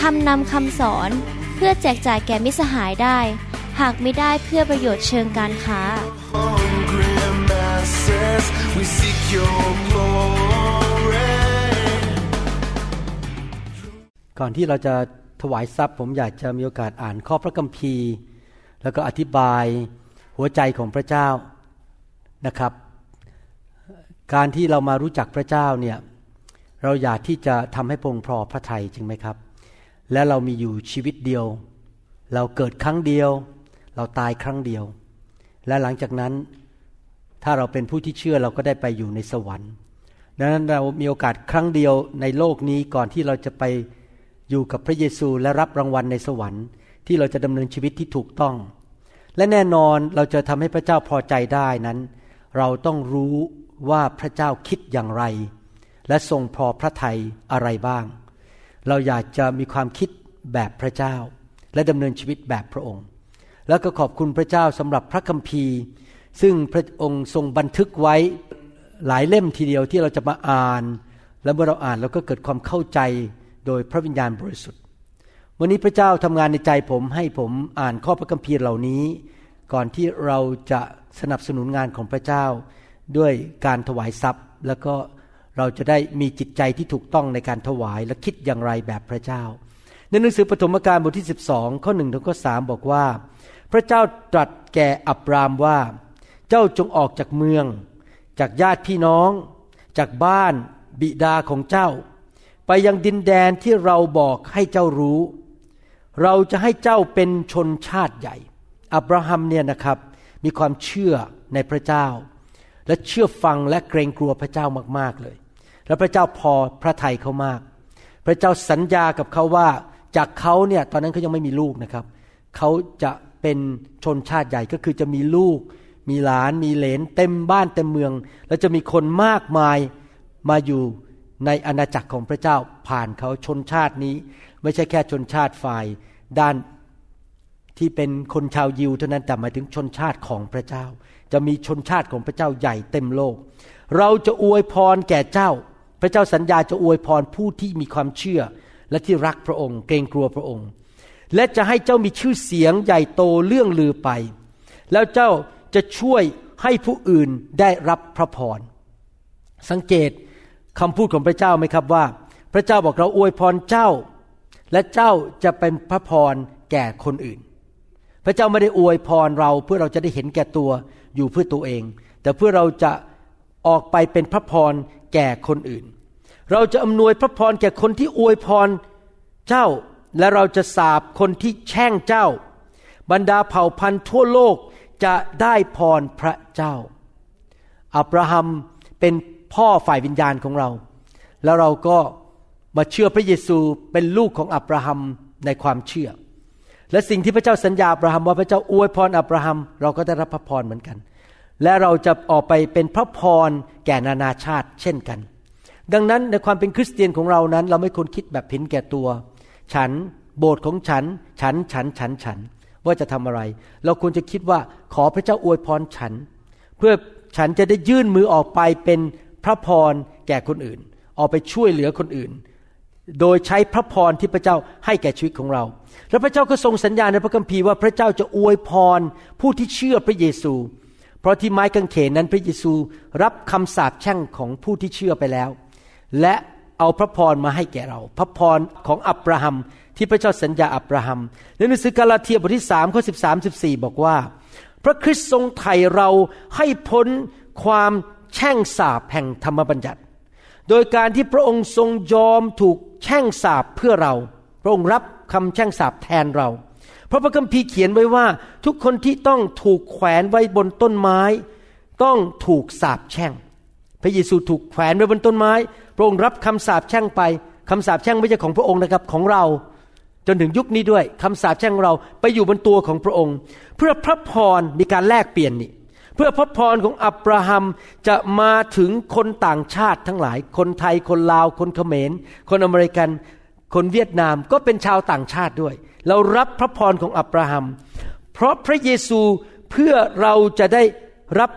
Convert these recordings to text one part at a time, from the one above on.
ทำนำคำสอนเพื่อแจกจ่ายแก่มิสหายได้ หากไม่ได้เพื่อประโยชน์เชิงการค้า We seek your glory. ก่อนที่เราจะถวายทรัพย์ผมอยากจะมีโอกาสอ่านข้อพระคัมภีร์ แล้วก็อธิบายหัวใจของพระเจ้านะครับ การที่เรามารู้จักพระเจ้าเนี่ยเราอยากที่จะทำให้พระองค์พอพระทัยจริงไหมครับ และเรามีอยู่ชีวิตเดียว เราเกิดครั้งเดียว เราตายครั้งเดียว และหลังจากนั้น ถ้าเราเป็นผู้ที่เชื่อเราก็ได้ไปอยู่ในสวรรค์ดังนั้นเรามีโอกาสครั้งเดียวในโลกนี้ก่อนที่เราจะไปอยู่กับพระเยซูและรับรางวัลในสวรรค์ ที่เราจะดำเนินชีวิตที่ถูกต้อง และแน่นอนเราจะทำให้พระเจ้าพอใจได้นั้น เราต้องรู้ว่าพระเจ้าคิดอย่างไร และทรงพอพระทัยอะไรบ้าง เราอยากจะมีความคิดแบบพระเจ้า และดำเนินชีวิตแบบพระองค์ แล้วก็ขอบคุณพระเจ้าสำหรับพระคัมภีร์ ซึ่งพระองค์ทรงบันทึกไว้หลายเล่มทีเดียวที่เราจะมาอ่าน และเมื่อเราอ่านเราก็เกิดความเข้าใจโดยพระวิญญาณบริสุทธิ์ วันนี้พระเจ้าทำงานในใจผมให้ผมอ่านข้อพระคัมภีร์เหล่านี้ ก่อนที่เราจะสนับสนุนงานของพระเจ้า ด้วยการถวายทรัพย์ แล้วก็ เราจะได้มีจิตใจที่ถูกต้องในการถวายและคิดอย่างไรแบบพระเจ้า ในหนังสือปฐมกาลบทที่ 12 ข้อหนึ่งถึงข้อสบอกว่า พระเจ้าตรัสแก่อับรามว่า เจ้าจงออกจากเมือง จากญาติพี่น้อง จากบ้านบิดาของเจ้า ไปยังดินแดนที่เราบอกให้เจ้ารู้ เราจะให้เจ้าเป็นชนชาติใหญ่ อับราฮัมเนี่ยนะครับมีความเชื่อในพระเจ้า และเชื่อฟังและเกรงกลัวพระเจ้ามากๆเลย แล้วพระเจ้าพอพระทัยเขามาก พระเจ้าสัญญากับเขาว่าจากเขาเนี่ยตอนนั้นเขายังไม่มีลูกนะครับเขาจะเป็นชนชาติใหญ่ก็คือจะมีลูก มีหลานมีเหลนเต็มบ้านเต็มเมือง แล้วจะมีคนมากมายมาอยู่ในอาณาจักรของพระเจ้าผ่านเขาชนชาตินี้ ไม่ใช่แค่ชนชาติฝ่ายด้านที่เป็นคนชาวยิวเท่านั้นแต่หมายถึงชนชาติของพระเจ้า จะมีชนชาติของพระเจ้าใหญ่เต็มโลก เราจะอวยพรแก่เจ้า พระเจ้าสัญญาจะอวยพรผู้ที่มีความเชื่อและที่รักพระองค์ เกรงกลัวพระองค์ และจะให้เจ้ามีชื่อเสียงใหญ่โตเรื่องลือไป แล้วเจ้าจะช่วยให้ผู้อื่นได้รับพระพร สังเกตคำพูดของพระเจ้าไหมครับว่า พระเจ้าบอกเราอวยพรเจ้า และเจ้าจะเป็นพระพรแก่คนอื่น พระเจ้าไม่ได้อวยพรเราเพื่อเราจะได้เห็นแก่ตัวอยู่เพื่อตัวเอง แต่เพื่อเราจะออกไปเป็นพระพร แก่คนอื่น เราจะอำนวยพระพรแก่คนที่อวยพรเจ้า และเราจะสาบคนที่แช่งเจ้า บรรดาเผ่าพันธุ์ทั่วโลกจะได้พรพระเจ้า อับราฮัมเป็นพ่อฝ่ายวิญญาณของเรา แล้วเราก็มาเชื่อพระเยซูเป็นลูกของอับราฮัมในความเชื่อ และสิ่งที่พระเจ้าสัญญาอับราฮัมว่าพระเจ้าอวยพรอับราฮัมเราก็ได้รับพระพรเหมือนกัน และเราจะออกไปเป็นพระพรแก่นานาชาติเช่นกัน ดังนั้นในความเป็นคริสเตียนของเรานั้น เราไม่ควรคิดแบบผินแก่ตัว ฉันโบสถ์ของฉัน ฉันฉันฉันฉันว่าจะทำอะไร เราควรจะคิดว่าขอพระเจ้าอวยพรฉัน เพื่อฉันจะได้ยื่นมือออกไปเป็นพระพรแก่คนอื่น ออกไปช่วยเหลือคนอื่น โดยใช้พระพรที่พระเจ้าให้แก่ชีวิตของเรา แล้วพระเจ้าก็ทรงสัญญาในพระคัมภีร์ว่าพระเจ้าจะอวยพรผู้ที่เชื่อพระเยซู เพราะที่ไม้กางเขนนั้นพระเยซูรับคำสาปแช่งของผู้ที่เชื่อไปแล้ว และเอาพระพรมาให้แก่เรา พระพรของอับราฮัมที่พระเจ้าสัญญาอับราฮัมในหนังสือกาลาเทียบทที่สามข้อสิบสามสิบสี่บอกว่า พระคริสต์ทรงไถ่เราให้พ้นความแช่งสาปแห่งธรรมบัญญัติ โดยการที่พระองค์ทรงยอมถูกแช่งสาปเพื่อเรา พระองค์รับคำแช่งสาปแทนเรา พระพระคัมภีร์เขียนไว้ว่า ทุกคนที่ต้องถูกแขวนไว้บนต้นไม้ ต้องถูกสาปแช่ง พระเยซูถูกแขวนไว้บนต้นไม้ พระองค์รับคำสาปแช่งไปคำสาปแช่งไม่ใช่ของพระองค์นะครับของเรา จนถึงยุคนี้ด้วยคำสาปแช่งเราไปอยู่บนตัวของพระองค์ เพื่อพระพรมีการแลกเปลี่ยนนี่เพื่อพระพรของอับราฮัมจะมาถึงคนต่างชาติทั้งหลาย คนไทยคนลาว คนเขมร คนอเมริกัน คนเวียดนามก็เป็นชาวต่างชาติด้วย เรารับพระพรของอับราฮัม เพราะพระเยซูเพื่อเราจะได้รับ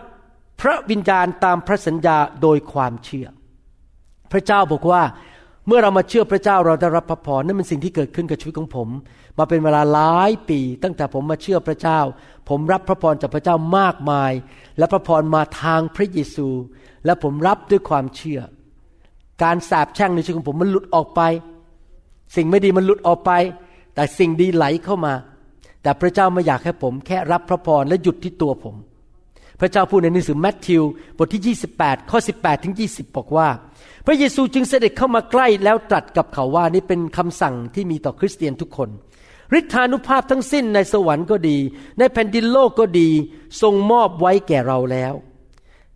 พระวิญญาณตามพระสัญญาโดยความเชื่อ พระเจ้าบอกว่าเมื่อเรามาเชื่อพระเจ้าเราได้รับพระพรนั่นเป็นสิ่งที่เกิดขึ้นกับชีวิตของผม มาเป็นเวลาหลายปี ตั้งแต่ผมมาเชื่อพระเจ้า ผมรับพระพรจากพระเจ้ามากมาย และพระพรมาทางพระเยซู และผมรับด้วยความเชื่อ การสาบแช่งในชีวิตของผมมันหลุดออกไป สิ่งไม่ดีมันหลุดออกไป แต่สิ่งดีไหลเข้ามา แต่พระเจ้าไม่อยากให้ผม แค่รับพระพรและหยุดที่ตัวผม พระเจ้าพูดในหนังสือแมทธิวบทที่ 28 ข้อ 18 ถึง 20 บอกว่า พระเยซูจึงเสด็จเข้ามาใกล้แล้วตรัสกับเขาว่านี่เป็นคำสั่งที่มีต่อคริสเตียนทุกคนฤทธานุภาพทั้งสิ้นในสวรรค์ก็ดี ในแผ่นดินโลกก็ดี ทรงมอบไว้แก่เราแล้ว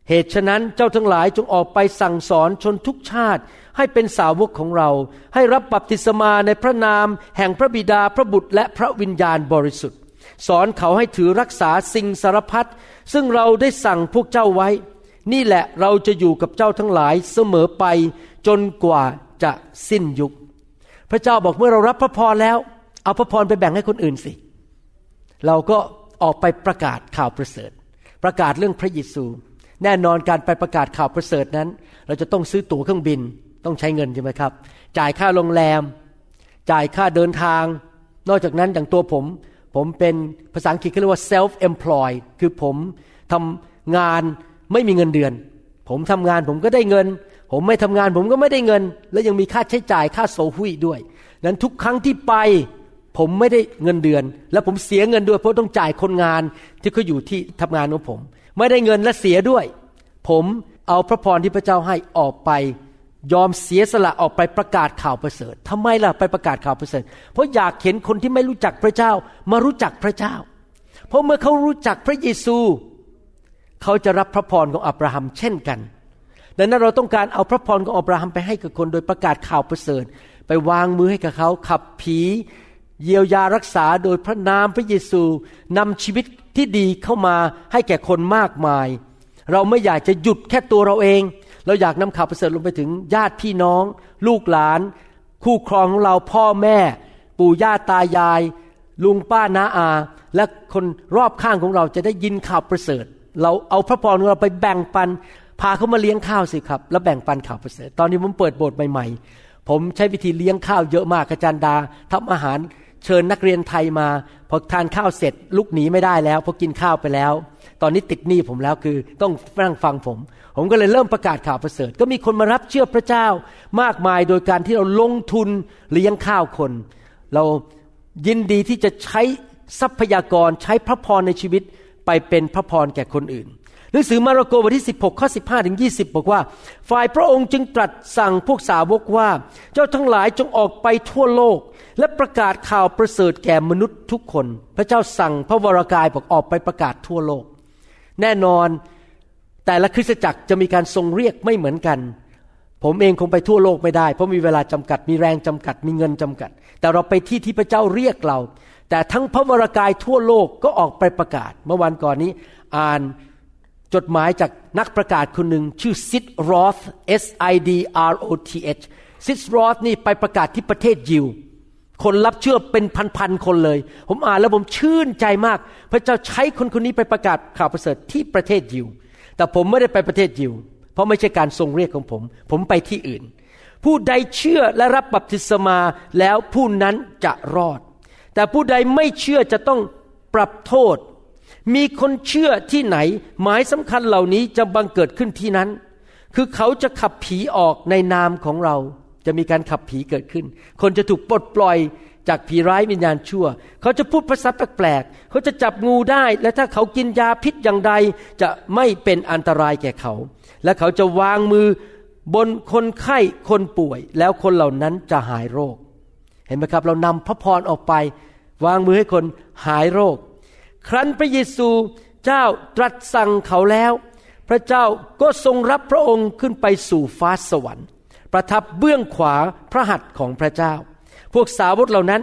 เหตุฉะนั้นเจ้าทั้งหลายจงออกไปสั่งสอนชนทุกชาติ ให้เป็นสาวกของเรา ให้รับบัพติศมาในพระนาม แห่งพระบิดาพระบุตรและพระวิญญาณบริสุทธิ์ สอนเขาให้ถือรักษาสิ่งสารพัดซึ่งเราได้สั่งพวกเจ้าไว้ นี่แหละเราจะอยู่กับเจ้าทั้งหลายเสมอไปจนกว่าจะสิ้นยุค พระเจ้าบอกเมื่อเรารับพระพรแล้ว เอาพระพรไปแบ่งให้คนอื่นสิ เราก็ออกไปประกาศข่าวประเสริฐ ประกาศเรื่องพระเยซู แน่นอนการไปประกาศข่าวประเสริฐนั้น เราจะต้องซื้อตั๋วเครื่องบิน ต้องใช้เงินใช่ไหมครับ จ่ายค่าโรงแรม จ่ายค่าเดินทาง นอกจากนั้นอย่างตัวผม ผมเป็นภาษาอังกฤษเขาเรียกว่า self employed คือผมทำงานไม่มีเงินเดือน ผมทำงานผมก็ได้เงิน ผมไม่ทำงานผมก็ไม่ได้เงิน และยังมีค่าใช้จ่ายค่าโซหุยด้วย นั้นทุกครั้งที่ไปผมไม่ได้เงินเดือน และผมเสียเงินด้วยเพราะต้องจ่ายคนงานที่เขาอยู่ที่ทำงานของผม ไม่ได้เงินและเสียด้วย ผมเอาพระพรที่พระเจ้าให้ออกไป ยอมเสียสละออกไปประกาศข่าวประเสริฐทำไมล่ะไปประกาศข่าวประเสริฐ เพราะอยากเห็นคนที่ไม่รู้จักพระเจ้ามารู้จักพระเจ้า เพราะเมื่อเขารู้จักพระเยซู เขาจะรับพระพรของอับราฮัมเช่นกันดังนั้นเราต้องการเอาพระพรของอับราฮัมไปให้กับคนโดยประกาศข่าวประเสริฐ ไปวางมือให้กับเขาขับผี เยียวยารักษาโดยพระนามพระเยซูนำชีวิตที่ดีเข้ามาให้แก่คนมากมาย เราไม่อยากจะหยุดแค่ตัวเราเอง เราอยากนำข่าวประเสริฐลงไปถึงญาติพี่น้อง ลูกหลาน คู่ครองของเราพ่อแม่ ปู่ย่าตายาย ลุงป้าน้าอา และคนรอบข้างของเราจะได้ยินข่าวประเสริฐ เราเอาพระพรของเราไปแบ่งปัน พาเขามาเลี้ยงข้าวสิครับ แล้วแบ่งปันข่าวประเสริฐ ตอนนี้ผมเปิดโบสถ์ใหม่ๆ ผมใช้วิธีเลี้ยงข้าวเยอะมากอาจารย์ดาทำอาหารเชิญนักเรียนไทยมาพอทานข้าวเสร็จลุกหนีไม่ได้แล้วพราะกินข้าวไปแล้ว ตอนนี้ติดหนี้ผมแล้วคือต้องนั่งฟังผม ผมก็เลยเริ่มประกาศข่าวประเสริฐ ก็มีคนมารับเชื่อพระเจ้ามากมายโดยการที่เราลงทุนเลี้ยงข้าวคน เรายินดีที่จะใช้ทรัพยากรใช้พระพรในชีวิตไปเป็นพระพรแก่คนอื่นหนังสือมาระโกบทที่ 16 ข้อ 15 ถึง 20 บอกว่า ฝ่ายพระองค์จึงตรัสสั่งพวกสาวกว่า เจ้าทั้งหลายจงออกไปทั่วโลก และประกาศข่าวประเสริฐแก่มนุษย์ทุกคน พระเจ้าสั่งพระวรากายบอกออกไปประกาศทั่วโลก แน่นอนแต่ละคริสตจักรจะมีการทรงเรียกไม่เหมือนกัน ผมเองคงไปทั่วโลกไม่ได้ เพราะมีเวลาจำกัด มีแรงจำกัด มีเงินจำกัด แต่เราไปที่ที่พระเจ้าเรียกเรา แต่ทั้งพระวรากายทั่วโลกก็ออกไปประกาศ เมื่อวันก่อนนี้ อ่านจดหมายจากนักประกาศคนหนึ่งชื่อซิดรอธ S I D R O T H ซิดรอธนี่ไปประกาศที่ประเทศยิว คนรับเชื่อเป็นพันๆคนเลย ผมอ่านแล้วผมชื่นใจมาก พระเจ้าใช้คนคนนี้ไปประกาศข่าวประเสริฐที่ประเทศยิว แต่ผมไม่ได้ไปประเทศยิว เพราะไม่ใช่การทรงเรียกของผม ผมไปที่อื่น ผู้ใดเชื่อและรับบัพติศมาแล้วผู้นั้นจะรอด แต่ผู้ใดไม่เชื่อจะต้องปรับโทษ มีคนเชื่อที่ไหน หมายสำคัญเหล่านี้จะบังเกิดขึ้นที่นั้น คือเขาจะขับผีออกในนามของเรา จะมีการขับผีเกิดขึ้น คนจะถูกปลดปล่อยจากผีร้ายวิญญาณชั่ว เขาจะพูดภาษาแปลกๆ เขาจะจับงูได้ และถ้าเขากินยาพิษอย่างใดจะไม่เป็นอันตรายแก่เขา และเขาจะวางมือบนคนไข้คนป่วย แล้วคนเหล่านั้นจะหายโรค เห็นไหมครับ เรานำพระพรออกไป วางมือให้คนหายโรค ครั้นพระเยซูเจ้าตรัสสั่งเขาแล้ว พระเจ้าก็ทรงรับพระองค์ขึ้นไปสู่ฟ้าสวรรค์ ประทับเบื้องขวาพระหัตถ์ของพระเจ้า พวกสาวกเหล่านั้น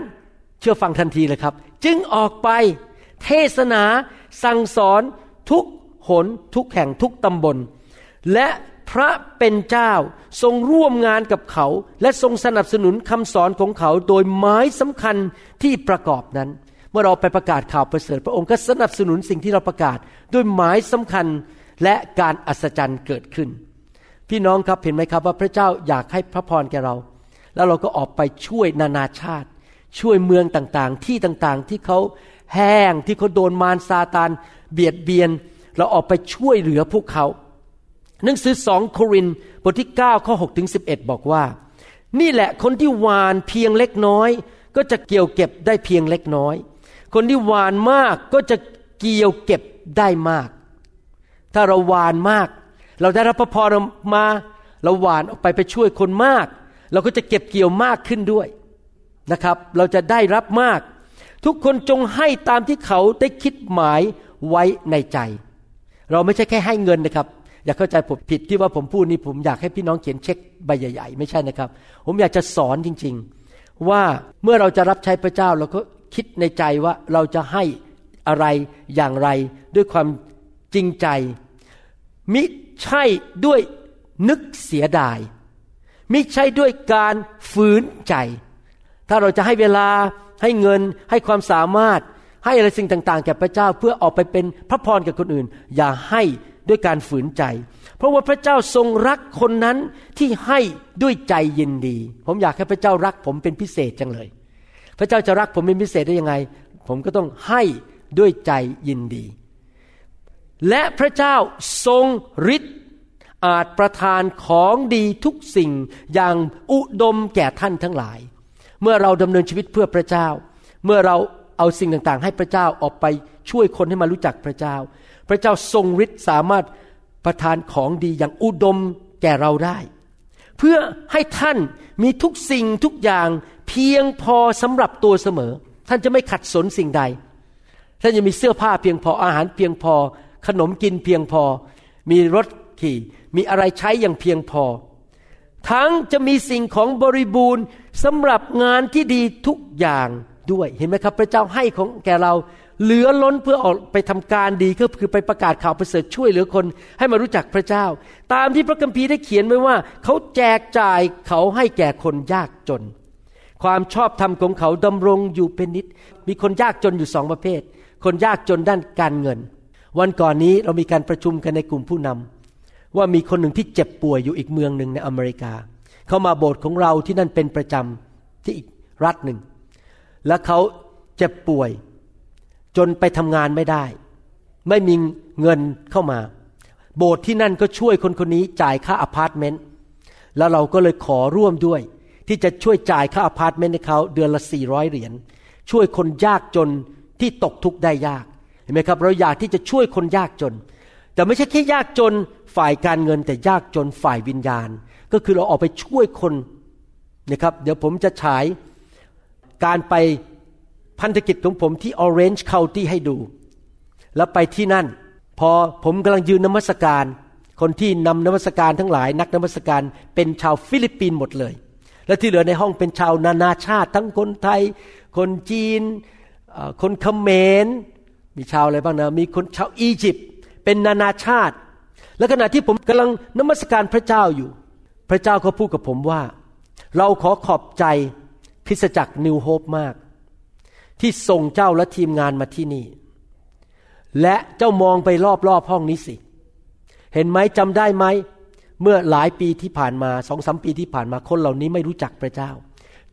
เชื่อฟังทันทีเลยครับ จึงออกไปเทศนาสั่งสอนทุกหนทุกแห่งทุกตำบล และพระเป็นเจ้าทรงร่วมงานกับเขา และทรงสนับสนุนคำสอนของเขาโดยไม้สำคัญที่ประกอบนั้น เมื่อเราไปประกาศข่าวประเสริฐ พระองค์ก็สนับสนุนสิ่งที่เราประกาศ ด้วยหมายสำคัญและการอัศจรรย์เกิดขึ้น พี่น้องครับเห็นไหมครับว่าพระเจ้าอยากให้พระพรแก่เรา แล้วเราก็ออกไปช่วยนานาชาติ ช่วยเมืองต่างๆ ที่ต่างๆ ที่เขาแห้งที่เขาโดนมารซาตานเบียดเบียน เราออกไปช่วยเหลือพวกเขา หนังสือสองโครินบทที่9ข้อ6ถึง11 บอกว่า นี่แหละคนที่หวานเพียงเล็กน้อย ก็จะเกี่ยวเก็บได้เพียงเล็กน้อย คนที่หวานมากก็จะเกี่ยวเก็บได้มาก ถ้าเราหวานมาก เราได้รับพระพรมาเราหวานออกไปไปช่วยคนมาก เราก็จะเก็บเกี่ยวมากขึ้นด้วยนะครับ เราจะได้รับมาก ทุกคนจงให้ตามที่เขาได้คิดหมายไว้ในใจ เราไม่ใช่แค่ให้เงินนะครับ อย่าเข้าใจผมผิดที่ว่าผมพูดนี้ผมอยากให้พี่น้องเขียนเช็คใบใหญ่ ๆ ไม่ใช่นะครับ ผมอยากจะสอนจริง ๆ ว่าเมื่อเราจะรับใช้พระเจ้าเราก็คิดในใจว่าเราจะให้อะไรอย่างไรด้วยความจริงใจมิ ใช่ด้วยนึกเสียดายมิใช่ด้วยการฝืนใจ ถ้าเราจะให้เวลาให้เงินให้ความสามารถ ให้อะไรสิ่งต่าง ๆ แก่พระเจ้าเพื่อออกไปเป็นพระพรกับคนอื่น อย่าให้ด้วยการฝืนใจ เพราะว่าพระเจ้าทรงรักคนนั้นที่ให้ด้วยใจยินดี ผมอยากให้พระเจ้ารักผมเป็นพิเศษจังเลย พระเจ้าจะรักผมเป็นพิเศษได้ยังไง ผมก็ต้องให้ด้วยใจยินดี และพระเจ้าทรงฤทธิ์อาจประทานของดีทุกสิ่งอย่างอุดมแก่ท่านทั้งหลาย เมื่อเราดำเนินชีวิตเพื่อพระเจ้า เมื่อเราเอาสิ่งต่างๆ ให้พระเจ้าออกไปช่วยคนให้มารู้จักพระเจ้า พระเจ้าทรงฤทธิ์สามารถประทานของดีอย่างอุดมแก่เราได้ เพื่อให้ท่านมีทุกสิ่งทุกอย่างเพียงพอสำหรับตัวเสมอ ท่านจะไม่ขัดสนสิ่งใด ท่านจะมีเสื้อผ้าเพียงพออาหารเพียงพอ ขนมกินเพียงพอ มีรถขี่ มีอะไรใช้อย่างเพียงพอ ทั้งจะมีสิ่งของบริบูรณ์สำหรับงานที่ดีทุกอย่างด้วยเห็นไหมครับ พระเจ้าให้ของแก่เราเหลือล้นเพื่อออกไปทำการดีก็คือไปประกาศข่าวประเสริฐช่วยเหลือคนให้มารู้จักพระเจ้า ตามที่พระคัมภีร์ได้เขียนไว้ว่า เขาแจกจ่ายเขาให้แก่คนยากจน ความชอบธรรมของเขาดำรงอยู่เป็นนิด มีคนยากจนอยู่สองประเภท คนยากจนด้านการเงิน วันก่อนนี้เรามีการประชุมกันในกลุ่มผู้นำว่ามีคนหนึ่งที่เจ็บป่วยอยู่อีกเมืองหนึ่งในอเมริกา เขามาโบสถ์ของเราที่นั่นเป็นประจำที่อีกรัฐหนึ่ง และเขาเจ็บป่วย จนไปทำงานไม่ได้ ไม่มีเงินเข้ามา โบสถ์ที่นั่นก็ช่วยคนคนนี้จ่ายค่าอพาร์ตเมนต์แล้วเราก็เลยขอร่วมด้วย ที่จะช่วยจ่ายค่าอพาร์ตเมนต์ให้เขาเดือนละ400เหรียญช่วยคนยากจนที่ตกทุกข์ได้ยาก เห็นไหมครับเราอยากที่จะช่วยคนยากจน แต่ไม่ใช่แค่ยากจนฝ่ายการเงิน แต่ยากจนฝ่ายวิญญาณ ก็คือเราออกไปช่วยคนนะครับ เดี๋ยวผมจะฉายการไปพันธกิจของผมที่ Orange County ให้ดู แล้วไปที่นั่น พอผมกำลังยืนนมัสการ คนที่นำนมัสการทั้งหลาย นักนมัสการเป็นชาวฟิลิปปินส์หมดเลย และที่เหลือในห้องเป็นชาวนานาชาติ ทั้งคนไทย คนจีน คนเขมร มีชาวอะไรบ้างนะมีคนชาวอียิปต์เป็นนานาชาติ และขณะที่ผมกำลังนมัสการพระเจ้าอยู่ พระเจ้าก็พูดกับผมว่า เราขอขอบใจคริสตจักรนิวโฮปมาก ที่ส่งเจ้าและทีมงานมาที่นี่ และเจ้ามองไปรอบๆห้องนี้สิ เห็นไหมจำได้ไหมเมื่อหลายปีที่ผ่านมาสองสามปีที่ผ่านมาคนเหล่านี้ไม่รู้จักพระเจ้า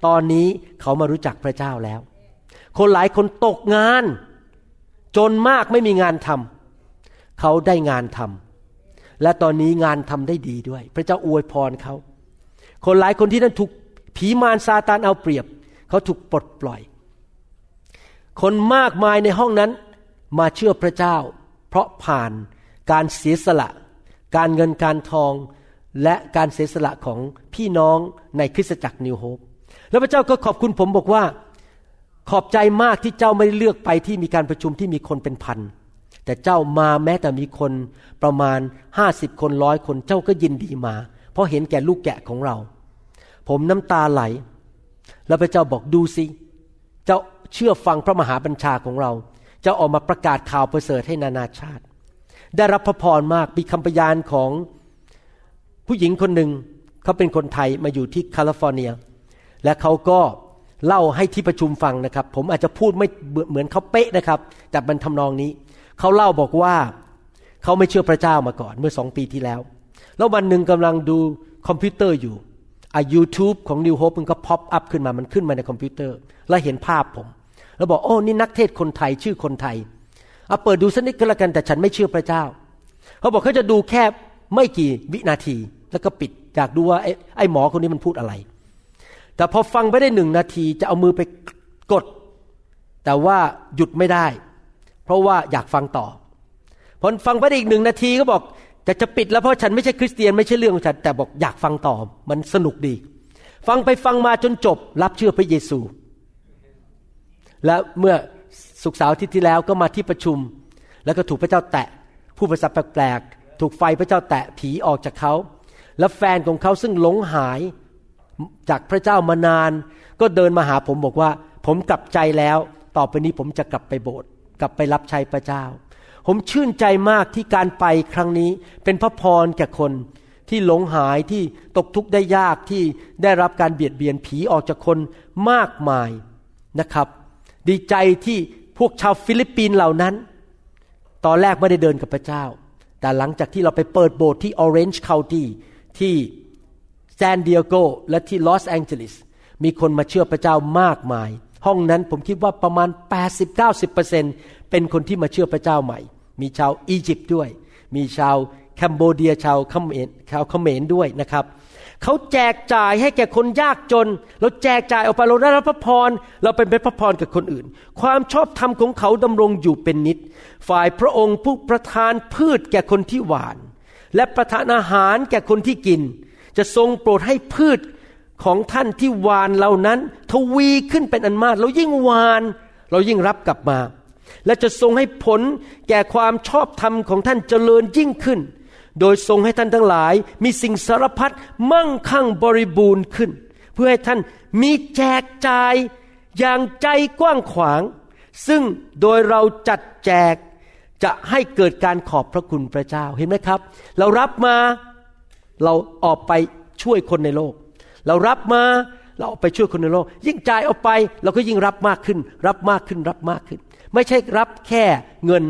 ตอนนี้เขามารู้จักพระเจ้าแล้ว คนหลายคนตกงาน จนมากไม่มีงานทำเขาได้งานทำและตอนนี้งานทำได้ดีด้วย พระเจ้าอวยพรเขา คนหลายคนที่นั่นถูกผีมารซาตานเอาเปรียบ เขาถูกปลดปล่อย คนมากมายในห้องนั้นมาเชื่อพระเจ้า เพราะผ่านการเสียสละ การเงินการทองและการเสียสละของพี่น้องในคริสตจักรนิวโฮปแล้วพระเจ้าก็ขอบคุณผมบอกว่า ขอบใจมากที่เจ้าไม่เลือกไปที่มีการประชุมที่มีคนเป็นพัน แต่เจ้ามาแม้แต่มีคนประมาณห้าสิบคนร้อยคนเจ้าก็ยินดีมา เพราะเห็นแก่ลูกแกะของเรา ผมน้ำตาไหล แล้วพระเจ้าบอกดูสิเจ้าเชื่อฟังพระมหาบัญชาของเราจะออกมาประกาศข่าวประเสริฐให้นานาชาติ ได้รับพระพรมากมีคำพยานของผู้หญิงคนหนึ่งเขาเป็นคนไทยมาอยู่ที่แคลิฟอร์เนีย และเขาก็เเล่าให้ที่ประชุมฟังนะครับ ผมอาจจะพูดไม่เหมือนเขาเป๊ะนะครับ แต่ประมาณทำนองนี้ เขาเล่าบอกว่าเขาไม่เชื่อพระเจ้ามาก่อนเมื่อสองปีที่แล้ว แล้ววันหนึ่งกำลังดูคอมพิวเตอร์อยู่ไอยูทูบของ New Hope มันก็ pop up ขึ้นมามันขึ้นมาในคอมพิวเตอร์ แล้วเห็นภาพผม แล้วบอกโอ้นี่นักเทศคนไทยชื่อคนไทยเอาเปิดดูสักนิดก็แล้วกันแต่ฉันไม่เชื่อพระเจ้า เขาบอกเขาจะดูแค่ไม่กี่วินาทีแล้วก็ปิดอยากดูว่าไอ้ไอ้หมอคนนี้มันพูดอะไร แต่พอฟังไปได้หนึ่งนาทีจะเอามือไปกด แต่ว่าหยุดไม่ได้ เพราะว่าอยากฟังต่อพอฟังไปได้อีกหนึ่งนาทีก็บอกจะจะปิดแล้วเพราะฉันไม่ใช่คริสเตียนไม่ใช่เรื่องของฉันแต่บอกอยากฟังต่อ มันสนุกดี ฟังไปฟังมาจนจบ รับเชื่อพระเยซู และเมื่อสุกสาวที่ที่แล้วก็มาที่ประชุม แล้วก็ถูกพระเจ้าแตะผู้ภาษาแปลกๆถูกไฟพระเจ้าแตะผีออกจากเขา แล้วแฟนของเขาซึ่งหลงหาย จากพระเจ้ามานาน ก็เดินมาหาผมบอกว่า ผมกลับใจแล้ว ต่อไปนี้ผมจะกลับไปโบสถ์กลับไปรับใช้พระเจ้า ผมชื่นใจมากที่การไปครั้งนี้เป็นพระพรแก่คนที่หลงหายที่ตกทุกข์ได้ยากที่ได้รับการเบียดเบียนผีออกจากคนมากมายนะครับ ดีใจที่พวกชาวฟิลิปปินส์เหล่านั้น ตอนแรกไม่ได้เดินกับพระเจ้า แต่หลังจากที่เราไปเปิดโบสถ์ที่ Orange County ที่ ซานดิเอโกและที่ลอสแองเจลิสมีคนมาเชื่อพระเจ้ามากมาย ห้องนั้นผมคิดว่าประมาณ 80-90%เป็นคนที่มาเชื่อพระเจ้าใหม่ มีชาวอียิปต์ด้วย มีชาว Cambodia ชาวเขมรชาวเขมรด้วยนะครับเขาแจกจ่ายให้แก่คนยากจน เราแจกจ่ายออกไปเราได้รับพระพร เราเป็นเป็นพระพรกับคนอื่น ความชอบธรรมของเขาดำรงอยู่เป็นนิด ฝ่ายพระองค์ผู้ประทานพืชแก่คนที่หวาน และประทานอาหารแก่คนที่กิน จะทรงโปรดให้พืชของท่านที่หวานเหล่านั้น ทวีขึ้นเป็นอันมากเรายิ่งหวาน เรายิ่งรับกลับมา และจะทรงให้ผลแก่ความชอบธรรมของท่านเจริญยิ่งขึ้น โดยทรงให้ท่านทั้งหลาย มีสิ่งสารพัดมั่งคั่งบริบูรณ์ขึ้น เพื่อให้ท่านมีแจกจ่ายอย่างใจกว้างขวาง ซึ่งโดยเราจัดแจกจะให้เกิดการขอบพระคุณพระเจ้าเห็นไหมครับ เรารับมา เราออกไปช่วยคนในโลก เรารับมาเราออกไปช่วยคนในโลก ยิ่งจ่ายออกไปเราก็ยิ่งรับมากขึ้น รับมากขึ้นรับมากขึ้น ไม่ใช่รับแค่เงิน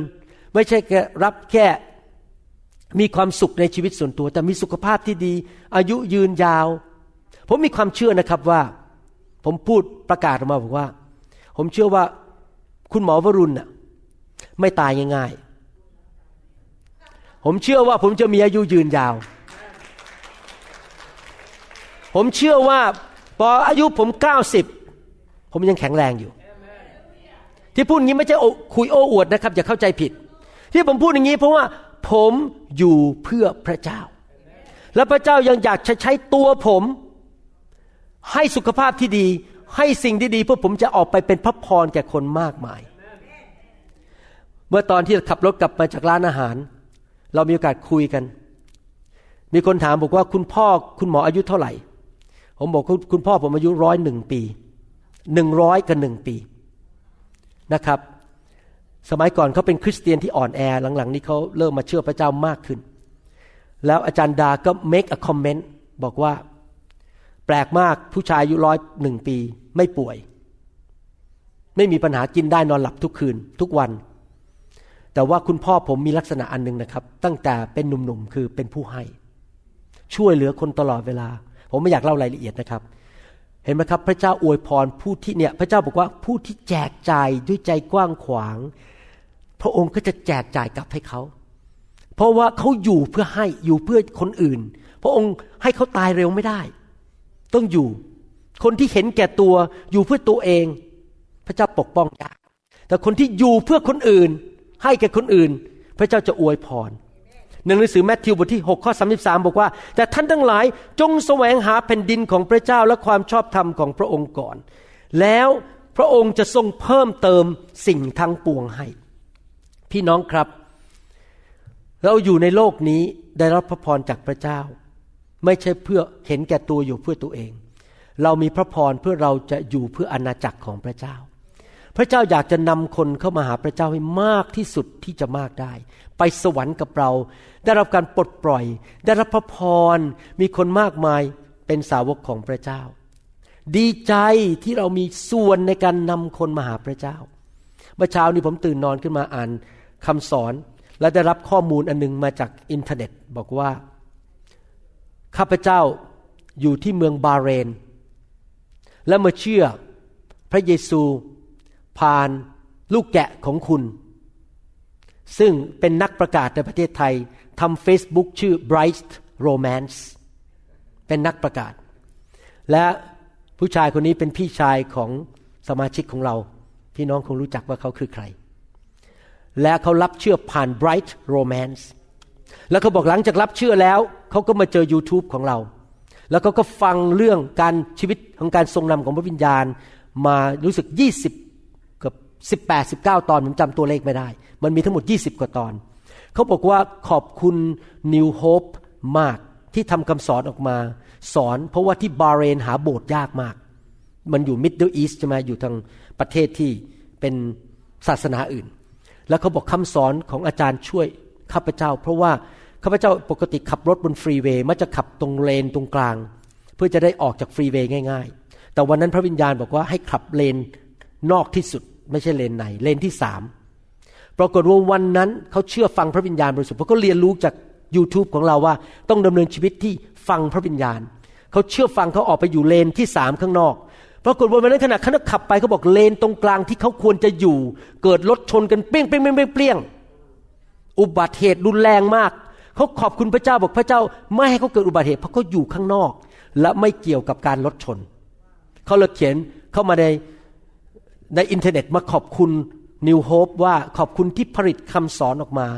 ไม่ใช่แค่รับแค่มีความสุขในชีวิตส่วนตัว แต่มีสุขภาพที่ดี อายุยืนยาว ผมมีความเชื่อนะครับว่า ผมพูดประกาศออกมาบอกว่า ผมเชื่อว่าคุณหมอวรุณน่ะไม่ตายง่ายๆ ผมเชื่อว่าผมจะมีอายุยืนยาว ผมเชื่อว่าพออายุผมเก้าสิบผมยังแข็งแรงอยู่ ที่พูดอย่างนี้ไม่ใช่คุยโอ้อวดนะครับ อย่าเข้าใจผิด ที่ผมพูดอย่างนี้เพราะว่าผมอยู่เพื่อพระเจ้า และพระเจ้ายังอยากจะใช้ตัวผม ให้สุขภาพที่ดี ให้สิ่งที่ดีเพื่อผมจะออกไปเป็นพระพรแก่คนมากมาย เมื่อตอนที่ขับรถกลับมาจากร้านอาหาร เรามีโอกาสคุยกัน มีคนถามบอกว่าคุณพ่อคุณหมออายุเท่าไหร่ ผมบอกคุณพ่อผมอายุร้อยหนึ่งปีหนึ่งร้อยกับหนึ่งปีนะครับ สมัยก่อนเขาเป็นคริสเตียนที่อ่อนแอหลังๆ นี้เขาเริ่มมาเชื่อพระเจ้ามากขึ้น แล้วอาจารย์ดาก็ make a comment บอกว่า แปลกมากผู้ชายอายุร้อยหนึ่งปี ไม่ป่วย ไม่มีปัญหากินได้นอนหลับทุกคืนทุกวัน แต่ว่าคุณพ่อผมมีลักษณะอันหนึ่งนะครับ ตั้งแต่เป็นหนุ่มๆคือเป็นผู้ให้ ช่วยเหลือคนตลอดเวลา ผมไม่อยากเล่ารายละเอียดนะครับ เห็นไหมครับ พระเจ้าอวยพรผู้ที่เนี่ย พระเจ้าบอกว่าผู้ที่แจกจ่ายด้วยใจกว้างขวาง พระองค์ก็จะแจกจ่ายกลับให้เขา เพราะว่าเขาอยู่เพื่อให้อยู่เพื่อคนอื่น พระองค์ให้เขาตายเร็วไม่ได้ ต้องอยู่ คนที่เห็นแก่ตัวอยู่เพื่อตัวเอง พระเจ้าปกป้องยากแต่คนที่อยู่เพื่อคนอื่น ให้แก่คนอื่น พระเจ้าจะอวยพร ในหนังสือแมทธิวบทที่ 6 ข้อ 33 บอกว่า แต่ท่านทั้งหลายจงแสวงหาแผ่นดินของพระเจ้าและความชอบธรรมของพระองค์ก่อน แล้วพระองค์จะทรงเพิ่มเติมสิ่งทั้งปวงให้ พี่น้องครับ เราอยู่ในโลกนี้ได้รับพระพรจากพระเจ้า ไม่ใช่เพื่อเห็นแก่ตัวอยู่เพื่อตัวเอง เรามีพระพรเพื่อเราจะอยู่เพื่ออาณาจักรของพระเจ้า พระเจ้าอยากจะนำคนเข้ามาหาพระเจ้าให้มากที่สุดที่จะมากได้ ไปสวรรค์กับเรา ได้รับการปลดปล่อย ได้รับพระพร มีคนมากมายเป็นสาวกของพระเจ้า ดีใจที่เรามีส่วนในการนำคนมาหาพระเจ้า เมื่อเช้านี้ผมตื่นนอนขึ้นมาอ่านคำสอน และได้รับข้อมูลอันนึงมาจากอินเทอร์เน็ต บอกว่า ข้าพเจ้าอยู่ที่เมืองบาเรน และมาเชื่อพระเยซู ผ่านลูกแกะของคุณ ซึ่งเป็นนักประกาศในประเทศไทยทำเฟซบุ๊กชื่อ Bright Romance เป็นนักประกาศ และผู้ชายคนนี้เป็นพี่ชายของสมาชิกของเรา พี่น้องคงรู้จักว่าเขาคือใคร และเขารับเชื่อผ่าน Bright Romance แล้วเขาบอกหลังจากรับเชื่อแล้ว เขาก็มาเจอ YouTube ของเรา แล้วเขาก็ฟังเรื่องการชีวิตของการทรงนำของพระวิญญาณ มารู้สึก 20กับ 18 19 ตอนผมจำตัวเลขไม่ได้ มันมีทั้งหมด 20 กว่าตอน เขาบอกว่าขอบคุณ New Hope มากที่ทำคำสอนออกมา สอนเพราะว่าที่บาเรนหาโบสถ์ยากมาก มันอยู่ Middle East ใช่ไหมอยู่ทางประเทศที่เป็นศาสนาอื่น แล้วเขาบอกคำสอนของอาจารย์ช่วยข้าพเจ้า เพราะว่าข้าพเจ้าปกติขับรถบนฟรีเวย์มักจะขับตรงเลนตรงกลาง เพื่อจะได้ออกจากฟรีเวย์ง่าย ๆ แต่วันนั้นพระวิญญาณบอกว่าให้ขับเลนนอกที่สุด ไม่ใช่เลนในเลนที่สามปรากฏว่าวันนั้นเขาเชื่อฟังพระวิญญาณบริสุทธิ์เพราะเขาเรียนรู้จาก YouTube ของเราว่าต้องดำเนินชีวิตที่ฟังพระวิญญาณ เขาเชื่อฟังเขาออกไปอยู่เลนที่สามข้างนอก ปรากฏว่าวันนั้นขณะเขาขับไปเขาบอกเลนตรงกลางที่เขาควรจะอยู่ เกิดรถชนกันเปรี้ยงเปรี้ยงเปรี้ยงเปรี้ยงอุบัติเหตุรุนแรงมาก เขาขอบคุณพระเจ้าบอกพระเจ้า ไม่ให้เขาเกิดอุบัติเหตุเพราะเขาอยู่ข้างนอก และไม่เกี่ยวกับการรถชน เขาเลยเขียนเข้ามาใน ในอินเทอร์เน็ตมาขอบคุณนิวโฮปว่าขอบคุณที่ผลิตคำสอนออกมา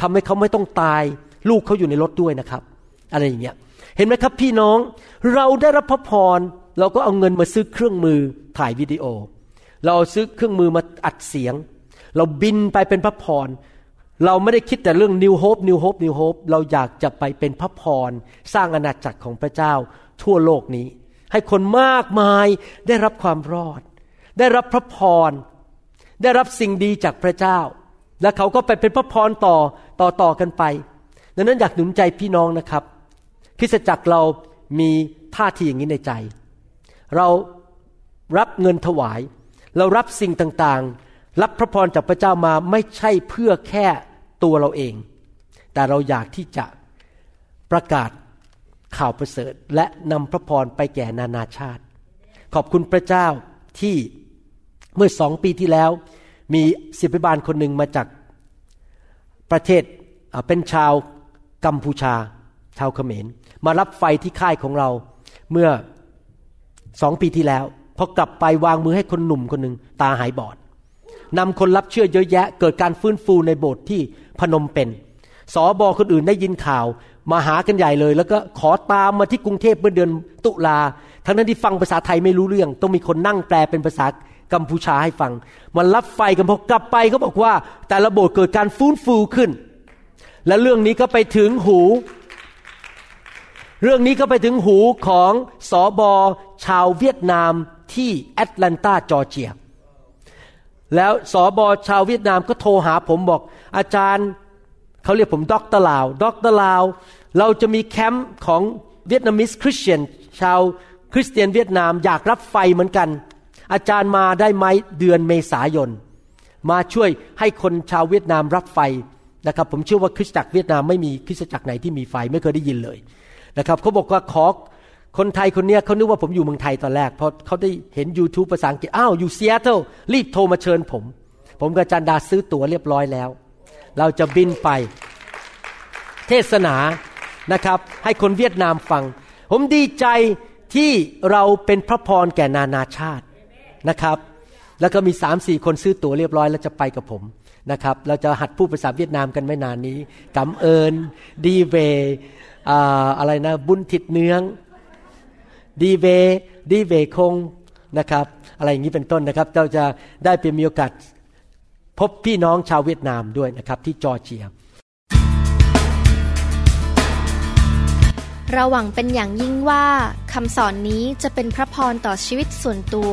ทำให้เขาไม่ต้องตาย ลูกเขาอยู่ในรถด้วยนะครับ อะไรอย่างเงี้ยเห็นไหมครับพี่น้องเราได้รับพระพรเราก็เอาเงินมาซื้อเครื่องมือถ่ายวิดีโอ เราซื้อเครื่องมือมาอัดเสียง เราบินไปเป็นพระพร เราไม่ได้คิดแต่เรื่อง New Hope New Hope New Hope เราอยากจะไปเป็นพระพร สร้างอาณาจักรของพระเจ้าทั่วโลกนี้ ให้คนมากมายได้รับความรอด ได้รับพระพร ได้รับสิ่งดีจากพระเจ้า และเขาก็ไปเป็นพระพรต่อต่อต่อกันไป ดังนั้นอยากหนุนใจพี่น้องนะครับคริสตจักรเรามีท่าทีอย่างนี้ในใจ เรารับเงินถวาย เรารับสิ่งต่างๆ รับพระพรจากพระเจ้ามาไม่ใช่เพื่อแค่ตัวเราเอง แต่เราอยากที่จะประกาศข่าวประเสริฐและนำพระพรไปแก่นานาชาติ ขอบคุณพระเจ้าที่ เมื่อสองปีที่แล้ว มีศิบิบาลคนหนึ่งมาจากประเทศเป็นชาวกัมพูชา ชาวเขมร มารับไฟที่ค่ายของเราเมื่อสองปีที่แล้วพอกลับไปวางมือให้คนหนุ่มคนหนึ่งตาหายบอดนำคนรับเชื่อเยอะแยะ เกิดการฟื้นฟูในโบสถ์ที่พนมเป็นสอบอคนอื่นได้ยินข่าว มาหากันใหญ่เลย แล้วก็ขอตามมาที่กรุงเทพเมื่อเดือนตุลาทั้งนั้นที่ฟังภาษาไทยไม่รู้เรื่อง ต้องมีคนนั่งแปลเป็นภาษา กัมพูชาให้ฟัง มันรับไฟกันพอกลับไปเขาบอกว่า แต่ละโบสถ์เกิดการฟื้นฟูขึ้น และเรื่องนี้ก็ไปถึงหู เรื่องนี้ก็ไปถึงหูของสอบอชาวเวียดนามที่แอตแลนตาจอร์เจีย แล้วสอบอชาวเวียดนามก็โทรหาผมบอก อาจารย์เขาเรียกผมด็อกเตอร์ลาวด็อกเตอร์ลาวเราจะมีแคมป์ของ Vietnamese Christian ชาวคริสเตียนเวียดนามอยากรับไฟเหมือนกัน อาจารย์มาได้ไหมเดือนเมษายน มาช่วยให้คนชาวเวียดนามรับไฟนะครับผมเชื่อว่าคริสตจักรเวียดนามไม่มีคริสตจักรไหนที่มีไฟไม่เคยได้ยินเลยนะครับเขาบอกว่าขอคนไทยคนนี้เขานึกว่าผมอยู่เมืองไทยตอนแรกพอเขาได้เห็น YouTube ภาษาอังกฤษอ้าวอยู่ซีแอตเทิลรีบโทรมาเชิญผม ผมกับจันดาซื้อตั๋วเรียบร้อยแล้ว เราจะบินไป เทศนานะครับ ให้คนเวียดนามฟัง ผมดีใจที่เราเป็นพระพรแก่นานาชาติ นะครับ แล้วก็มีสามสี่คนซื้อตั๋วเรียบร้อยแล้วจะไปกับผมนะครับ เราจะหัดพูดภาษาเวียดนามกันไม่นานนี้กำเอิญดีเวอะไรนะบุญทิดเนืองดีเวดีเวคงนะครับอะไรอย่างนี้เป็นต้นนะครับ เราจะได้เป็นมีโอกาสพบพี่น้องชาวเวียดนามด้วยนะครับที่จอร์เจียเราหวังเป็นอย่างยิ่งว่าคำสอนนี้จะเป็นพระพรต่อชีวิตส่วนตัว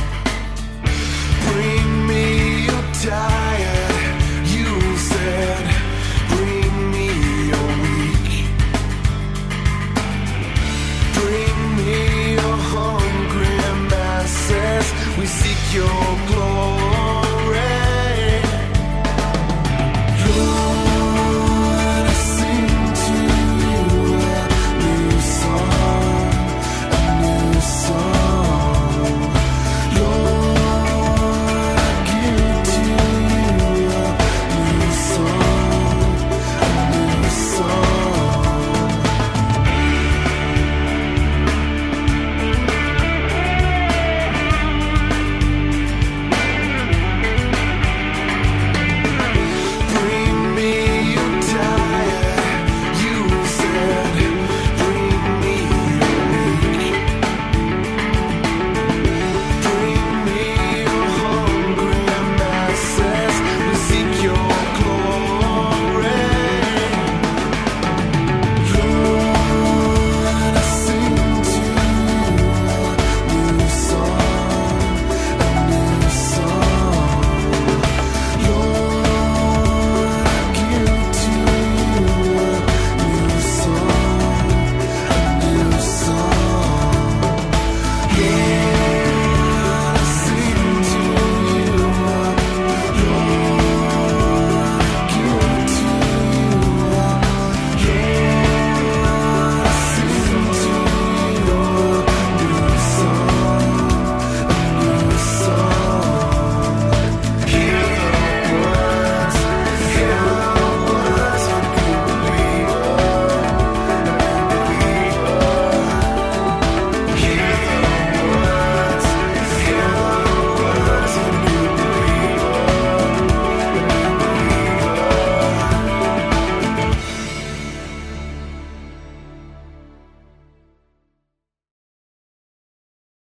We seek your glory.